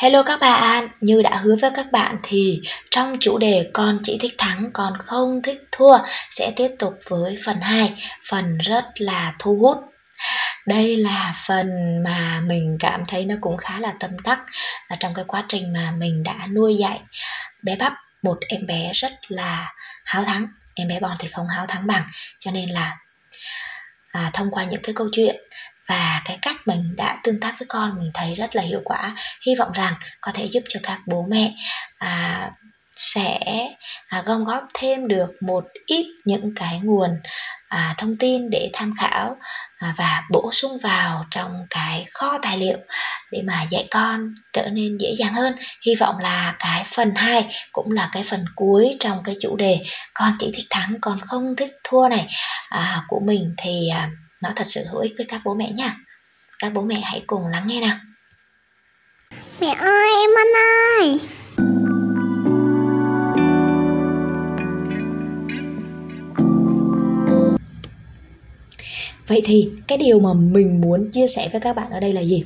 Hello các bạn, như đã hứa với các bạn thì trong chủ đề con chỉ thích thắng còn không thích thua sẽ tiếp tục với phần 2, phần rất là thu hút. Đây là phần mà mình cảm thấy nó cũng khá là tâm đắc là trong cái quá trình mà mình đã nuôi dạy bé bắp một em bé rất là háo thắng em bé bòn thì không háo thắng bằng cho nên là à, thông qua những cái câu chuyện và cái cách mình đã tương tác với con mình thấy rất là hiệu quả. Hy vọng rằng có thể giúp cho các bố mẹ à, sẽ à, gom góp thêm được một ít những cái nguồn à, thông tin để tham khảo à, và bổ sung vào trong cái kho tài liệu để mà dạy con trở nên dễ dàng hơn. Hy vọng là cái phần 2 cũng là cái phần cuối trong cái chủ đề con chỉ thích thắng còn không thích thua này à, của mình thì à, nó thật sự hữu ích với các bố mẹ nha các bố mẹ hãy cùng lắng nghe nào. Mẹ ơi em ăn ơi vậy thì cái điều mà mình muốn chia sẻ với các bạn ở đây là gì?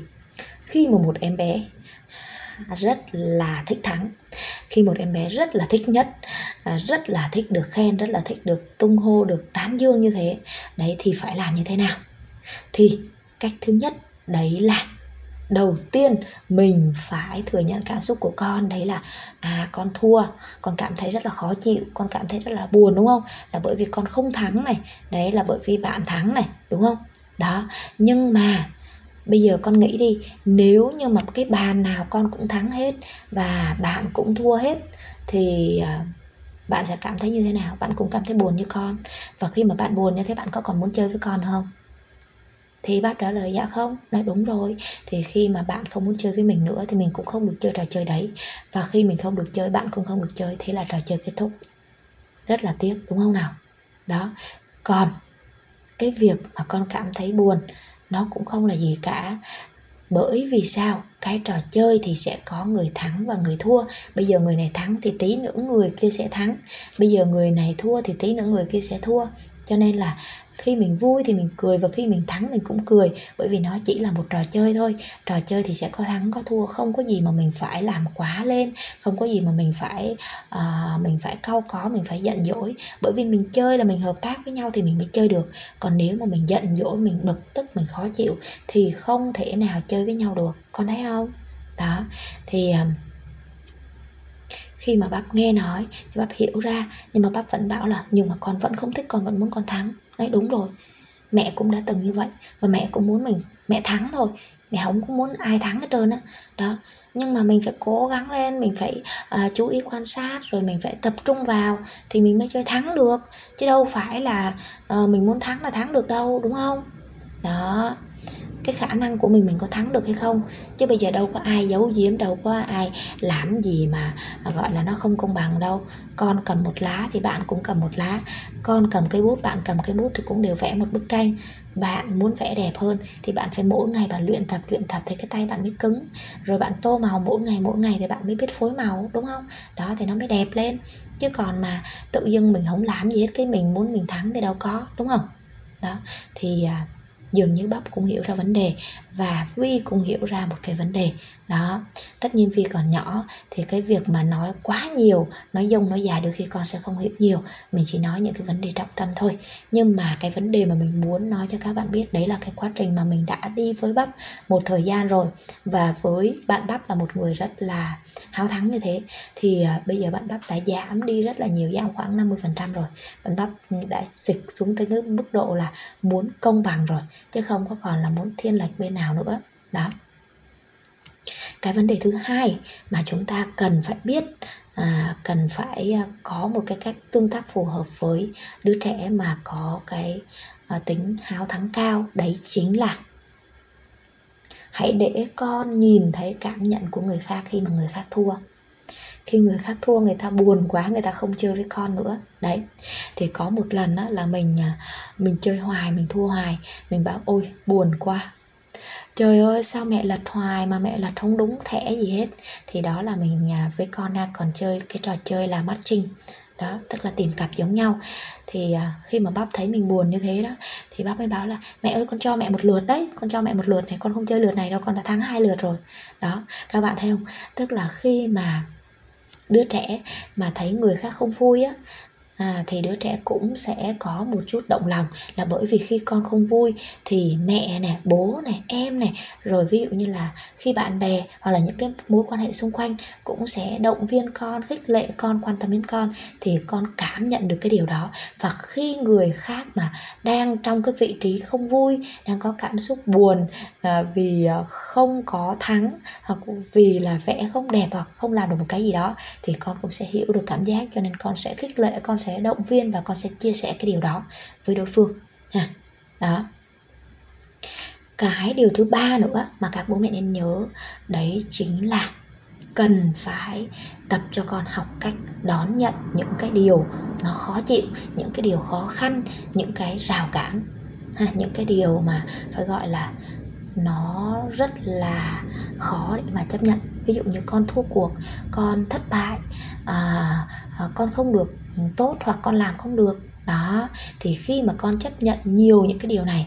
Khi mà một em bé rất là thích thắng khi một em bé rất là thích nhất rất là thích được khen, rất là thích được tung hô, được tán dương như thế. Đấy, thì phải làm như thế nào? Thì cách thứ nhất, đấy là đầu tiên mình phải thừa nhận cảm xúc của con. Đấy là à con thua, con cảm thấy rất là khó chịu, con cảm thấy rất là buồn, đúng không? Là bởi vì con không thắng này, đấy là bởi vì bạn thắng này, đúng không? Đó, nhưng mà bây giờ con nghĩ đi, nếu như mà cái bàn nào con cũng thắng hết và bạn cũng thua hết, thì à, bạn sẽ cảm thấy như thế nào? Bạn cũng cảm thấy buồn như con. Và khi mà bạn buồn như thế bạn có còn muốn chơi với con không? Thì bác trả lời dạ không. Nói, đúng rồi. Thì khi mà bạn không muốn chơi với mình nữa thì mình cũng không được chơi trò chơi đấy. Và khi mình không được chơi, bạn cũng không được chơi. Thế là trò chơi kết thúc. Rất là tiếc, đúng không nào? Đó. Còn cái việc mà con cảm thấy buồn, nó cũng không là gì cả bởi vì sao? Cái trò chơi thì sẽ có người thắng và người thua. Bây giờ người này thắng thì tí nữa người kia sẽ thắng. Bây giờ người này thua thì tí nữa người kia sẽ thua. Cho nên là khi mình vui thì mình cười và khi mình thắng mình cũng cười bởi vì nó chỉ là một trò chơi thôi. Trò chơi thì sẽ có thắng có thua không có gì mà mình phải làm quá lên không có gì mà mình phải uh, mình phải cau có mình phải giận dỗi. Bởi vì mình chơi là mình hợp tác với nhau thì mình mới chơi được. Còn nếu mà mình giận dỗi mình bực tức mình khó chịu thì không thể nào chơi với nhau được. Con thấy không? Đó. Thì uh, khi mà bác nghe nói thì bác hiểu ra nhưng mà bác vẫn bảo là nhưng mà con vẫn không thích con vẫn muốn con thắng đấy đúng rồi. Mẹ cũng đã từng như vậy và mẹ cũng muốn mình mẹ thắng thôi. Mẹ không có muốn ai thắng hết trơn á. Đó nhưng mà mình phải cố gắng lên mình phải uh, chú ý quan sát rồi mình phải tập trung vào thì mình mới chơi thắng được. Chứ đâu phải là uh, mình muốn thắng là thắng được đâu đúng không? Đó cái khả năng của mình mình có thắng được hay không? Chứ bây giờ đâu có ai giấu giếm, đâu có ai làm gì mà à, gọi là, nó không công bằng đâu. Con cầm một lá thì bạn cũng cầm một lá. Con cầm cây bút, bạn cầm cây bút thì cũng đều vẽ một bức tranh. Bạn muốn vẽ đẹp hơn thì bạn phải mỗi ngày bạn luyện tập luyện tập thì cái tay bạn mới cứng. Rồi bạn tô màu mỗi ngày mỗi ngày thì bạn mới biết phối màu, đúng không? Đó, thì nó mới đẹp lên. Chứ còn mà tự dưng mình không làm gì hết cái mình muốn mình thắng thì đâu có, đúng không? Đó, thì à, dường như bắp cũng hiểu ra vấn đề và vi cũng hiểu ra một cái vấn đề. Đó, tất nhiên vi còn nhỏ thì cái việc mà nói quá nhiều, nói dông, nói dài đôi khi con sẽ không hiểu nhiều. Mình chỉ nói những cái vấn đề trọng tâm thôi. Nhưng mà cái vấn đề mà mình muốn nói cho các bạn biết, đấy là cái quá trình mà mình đã đi với bắp một thời gian rồi. Và với bạn bắp là một người rất là háo thắng như thế. Thì à, bây giờ bạn bắp đã giảm đi rất là nhiều, giảm khoảng 50% rồi. Bạn bắp đã xịt xuống tới cái mức độ là muốn công bằng rồi, chứ không có còn là muốn thiên lệch bên nào nào nữa. Đó. Cái vấn đề thứ hai mà chúng ta cần phải biết à, cần phải à, có một cái cách tương tác phù hợp với đứa trẻ mà có cái à, tính háo thắng cao đấy chính là hãy để con nhìn thấy cảm nhận của người khác khi mà người khác thua. Khi người khác thua người ta buồn quá người ta không chơi với con nữa. Đấy. Thì có một lần á, là mình à, mình chơi hoài mình thua hoài mình bảo ôi buồn quá trời ơi sao mẹ lật hoài mà mẹ lật không đúng thẻ gì hết. Thì đó là mình à, với con đang còn chơi cái trò chơi là matching. Đó tức là tìm cặp giống nhau. Thì à, khi mà bắp thấy mình buồn như thế đó thì bắp mới báo là mẹ ơi con cho mẹ một lượt đấy con cho mẹ một lượt này con không chơi lượt này đâu con đã thắng hai lượt rồi. Đó các bạn thấy không? Tức là khi mà đứa trẻ mà thấy người khác không vui á à, thì đứa trẻ cũng sẽ có một chút động lòng là bởi vì khi con không vui thì mẹ này bố này em này rồi ví dụ như là khi bạn bè hoặc là những cái mối quan hệ xung quanh cũng sẽ động viên con khích lệ con quan tâm đến con thì con cảm nhận được cái điều đó. Và khi người khác mà đang trong cái vị trí không vui đang có cảm xúc buồn à, vì à, không có thắng hoặc vì là vẽ không đẹp hoặc không làm được một cái gì đó thì con cũng sẽ hiểu được cảm giác cho nên con sẽ khích lệ con sẽ động viên và con sẽ chia sẻ cái điều đó với đối phương ha đó. Cái điều thứ ba nữa mà các bố mẹ nên nhớ đấy chính là cần phải tập cho con học cách đón nhận những cái điều nó khó chịu những cái điều khó khăn những cái rào cản. Ha, những cái điều mà phải gọi là nó rất là khó để mà chấp nhận. Ví dụ như con thua cuộc con thất bại à, à, con không được tốt hoặc con làm không được. Đó, thì khi mà con chấp nhận nhiều những cái điều này,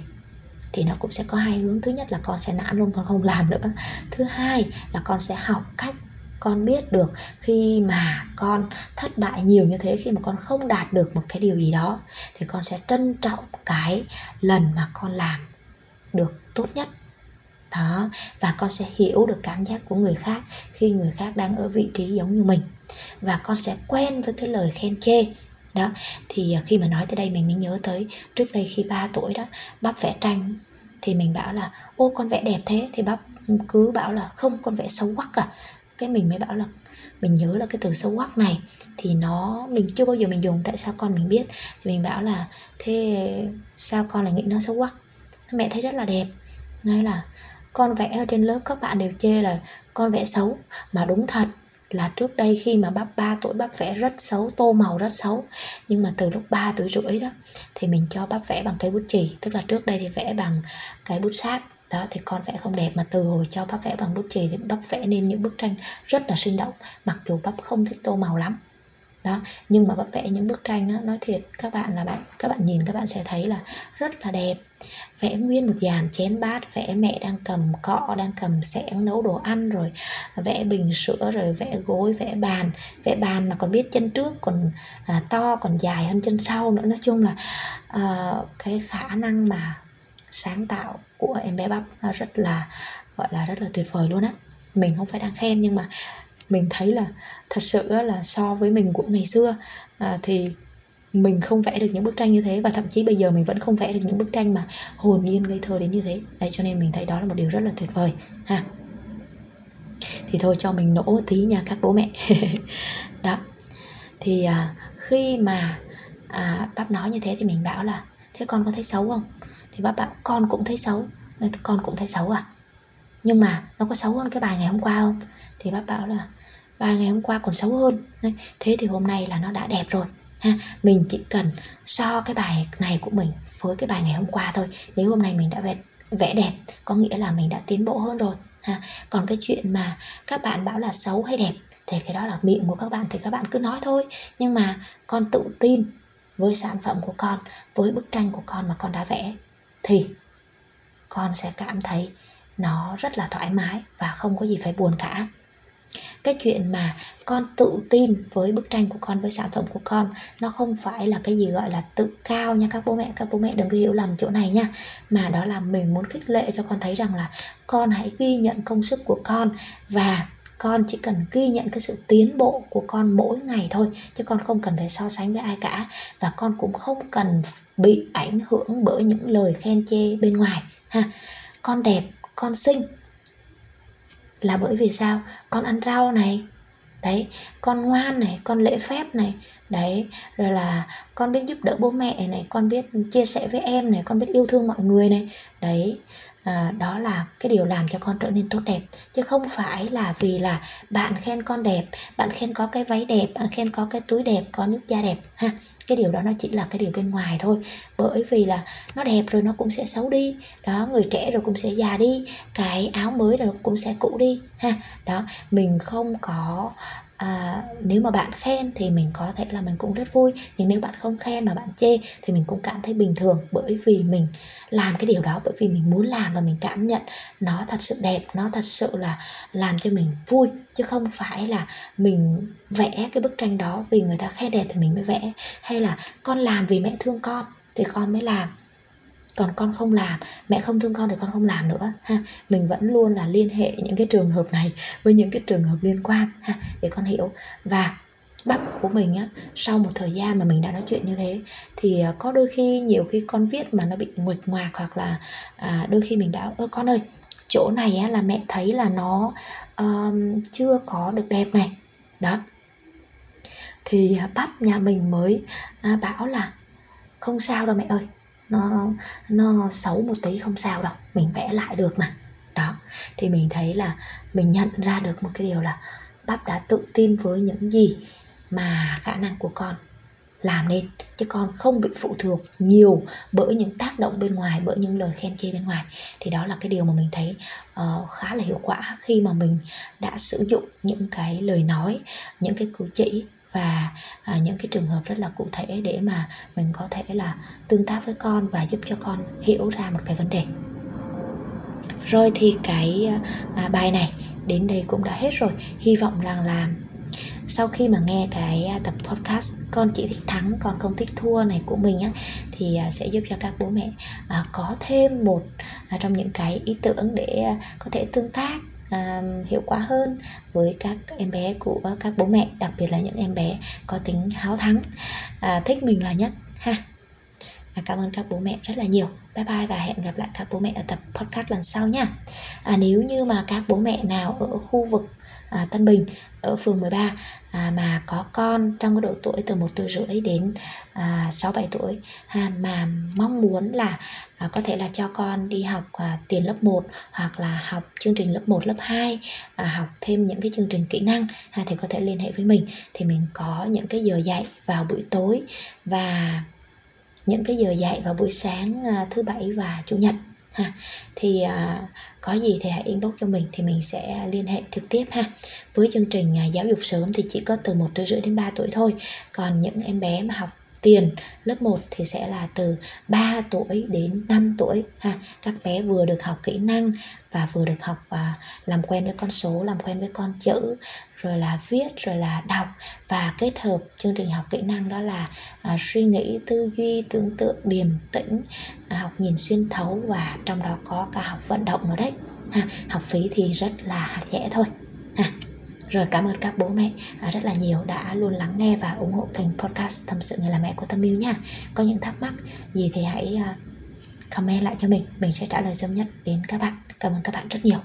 thì nó cũng sẽ có hai hướng. Thứ nhất là con sẽ nản luôn, con không làm nữa. Thứ hai là con sẽ học cách con biết được khi mà con thất bại nhiều như thế, khi mà con không đạt được một cái điều gì đó, thì con sẽ trân trọng cái lần mà con làm được tốt nhất đó, và con sẽ hiểu được cảm giác của người khác khi người khác đang ở vị trí giống như mình. Và con sẽ quen với cái lời khen chê. Đó, thì à, khi mà nói tới đây mình mới nhớ tới, trước đây khi 3 tuổi đó, bắp vẽ tranh, thì mình bảo là, ô, con vẽ đẹp thế. Thì bắp cứ bảo là, không, con vẽ xấu quắc à. Cái mình mới bảo là, mình nhớ là cái từ xấu quắc này, thì nó, mình chưa bao giờ mình dùng, tại sao con mình biết? Thì mình bảo là, thế sao con lại nghĩ nó xấu quắc mẹ thấy rất là đẹp. Nói là con vẽ ở trên lớp các bạn đều chê là con vẽ xấu. Mà đúng thật là trước đây khi mà bắp 3 tuổi bắp vẽ rất xấu, tô màu rất xấu. Nhưng mà từ lúc 3 tuổi rưỡi đó thì mình cho bắp vẽ bằng cây bút chì. Tức là trước đây thì vẽ bằng cái bút sáp. Đó, thì con vẽ không đẹp. Mà từ hồi cho bắp vẽ bằng bút chì thì bắp vẽ nên những bức tranh rất là sinh động. Mặc dù bắp không thích tô màu lắm đó nhưng mà vẽ những bức tranh đó, nói thiệt các bạn là bạn các bạn nhìn các bạn sẽ thấy là rất là đẹp. Vẽ nguyên một dàn chén bát vẽ mẹ đang cầm cọ đang cầm xẻng nấu đồ ăn rồi vẽ bình sữa rồi vẽ gối vẽ bàn. Vẽ bàn mà còn biết chân trước còn à, to còn dài hơn chân sau nữa. Nói chung là à, cái khả năng mà sáng tạo của em bé bắp nó rất là gọi là rất là tuyệt vời luôn á. Mình không phải đang khen nhưng mà mình thấy là thật sự là so với mình của ngày xưa à, thì mình không vẽ được những bức tranh như thế và thậm chí bây giờ mình vẫn không vẽ được những bức tranh mà hồn nhiên ngây thơ đến như thế. Đấy cho nên mình thấy đó là một điều rất là tuyệt vời ha. Thì thôi cho mình nỗ một tí nha các bố mẹ. Đó. Thì à, khi mà à, bác nói như thế thì mình bảo là thế con có thấy xấu không? Thì bác bảo con cũng thấy xấu. Nên con cũng thấy xấu à? Nhưng mà nó có xấu hơn cái bài ngày hôm qua không? Thì bác bảo là Ba ngày hôm qua còn xấu hơn. Thế thì hôm nay là nó đã đẹp rồi, ha. Mình chỉ cần so cái bài này của mình với cái bài ngày hôm qua thôi. Nếu hôm nay mình đã vẽ vẽ đẹp, có nghĩa là mình đã tiến bộ hơn rồi, ha. Còn cái chuyện mà các bạn bảo là xấu hay đẹp thì cái đó là miệng của các bạn thì các bạn cứ nói thôi. Nhưng mà con tự tin với sản phẩm của con, với bức tranh của con mà con đã vẽ thì con sẽ cảm thấy nó rất là thoải mái và không có gì phải buồn cả cái chuyện mà con tự tin với bức tranh của con, với sản phẩm của con, nó không phải là cái gì gọi là tự cao nha các bố mẹ. Các bố mẹ đừng có hiểu lầm chỗ này nha. Mà đó là mình muốn khích lệ cho con thấy rằng là con hãy ghi nhận công sức của con và con chỉ cần ghi nhận cái sự tiến bộ của con mỗi ngày thôi, chứ con không cần phải so sánh với ai cả. Và con cũng không cần bị ảnh hưởng bởi những lời khen chê bên ngoài, ha. Con đẹp, con xinh là bởi vì sao? Con ăn rau này, đấy, con ngoan này, con lễ phép này, đấy, rồi là con biết giúp đỡ bố mẹ này, con biết chia sẻ với em này, con biết yêu thương mọi người này, đấy à, đó là cái điều làm cho con trở nên tốt đẹp. Chứ không phải là vì là bạn khen con đẹp bạn khen có cái váy đẹp bạn khen có cái túi đẹp có nước da đẹp ha. Cái điều đó nó chỉ là cái điều bên ngoài thôi. Bởi vì là nó đẹp rồi nó cũng sẽ xấu đi. Đó người trẻ rồi cũng sẽ già đi cái áo mới rồi cũng sẽ cũ đi ha. Đó mình không có à, nếu mà bạn khen thì mình có thể là mình cũng rất vui nhưng nếu bạn không khen mà bạn chê thì mình cũng cảm thấy bình thường bởi vì mình làm cái điều đó bởi vì mình muốn làm và mình cảm nhận nó thật sự đẹp nó thật sự là làm cho mình vui chứ không phải là mình vẽ cái bức tranh đó vì người ta khen đẹp thì mình mới vẽ hay là con làm vì mẹ thương con thì con mới làm còn con không làm mẹ không thương con thì con không làm nữa ha. Mình vẫn luôn là liên hệ những cái trường hợp này với những cái trường hợp liên quan ha để con hiểu. Và bắp của mình á sau một thời gian mà mình đã nói chuyện như thế thì à, có đôi khi nhiều khi con viết mà nó bị nguệch ngoạc hoặc là à, đôi khi mình đã ơ con ơi chỗ này á là mẹ thấy là nó um, chưa có được đẹp này. Đó. Thì à, bắp nhà mình mới à, bảo là không sao đâu mẹ ơi nó nó xấu một tí không sao đâu mình vẽ lại được mà. Đó thì mình thấy là mình nhận ra được một cái điều là bắp đã tự tin với những gì mà khả năng của con làm nên chứ con không bị phụ thuộc nhiều bởi những tác động bên ngoài bởi những lời khen chê bên ngoài. Thì đó là cái điều mà mình thấy uh, khá là hiệu quả khi mà mình đã sử dụng những cái lời nói những cái cử chỉ và à, những cái trường hợp rất là cụ thể để mà mình có thể là tương tác với con và giúp cho con hiểu ra một cái vấn đề. Rồi thì cái à, bài này đến đây cũng đã hết rồi. Hy vọng rằng là sau khi mà nghe cái à, tập podcast con chỉ thích thắng con không thích thua này của mình á thì à, sẽ giúp cho các bố mẹ à, có thêm một trong những cái ý tưởng để có thể tương tác à, hiệu quả hơn với các em bé của các bố mẹ đặc biệt là những em bé có tính háo thắng. Uh, thích mình là nhất ha. À, cảm ơn các bố mẹ rất là nhiều. Bye bye và hẹn gặp lại các bố mẹ ở tập podcast lần sau nha. À, nếu như mà các bố mẹ nào ở khu vực à, Tân Bình ở phường 13 à, mà có con trong cái độ tuổi từ một tuổi rưỡi đến à, 6 7 tuổi. À, mà mong muốn là à, có thể là cho con đi học à, tiền lớp 1 hoặc là học chương trình lớp 1 lớp 2 à, học thêm những cái chương trình kỹ năng à, thì có thể liên hệ với mình. Thì mình có những cái giờ dạy vào buổi tối và những cái giờ dạy vào buổi sáng à, thứ bảy và chủ nhật ha. Thì à, có gì thì hãy inbox cho mình thì mình sẽ liên hệ trực tiếp ha. Với chương trình à, giáo dục sớm thì chỉ có từ một tuổi rưỡi đến 3 tuổi thôi. Còn những em bé mà học tiền lớp 1 thì sẽ là từ 3 tuổi đến 5 tuổi. Ha các bé vừa được học kỹ năng và vừa được học à, làm quen với con số làm quen với con chữ rồi là viết rồi là đọc. Và kết hợp chương trình học kỹ năng đó là à, suy nghĩ tư duy tưởng tượng điềm tĩnh à, học nhìn xuyên thấu và trong đó có cả học vận động nữa đấy. Ha học phí thì rất là rẻ thôi. Ha rồi cảm ơn các bố mẹ à, rất là nhiều đã luôn lắng nghe và ủng hộ kênh podcast tâm sự người là mẹ của tâm yêu nha. Có những thắc mắc gì thì hãy à, comment lại cho mình. Mình sẽ trả lời sớm nhất đến các bạn. Cảm ơn các bạn rất nhiều.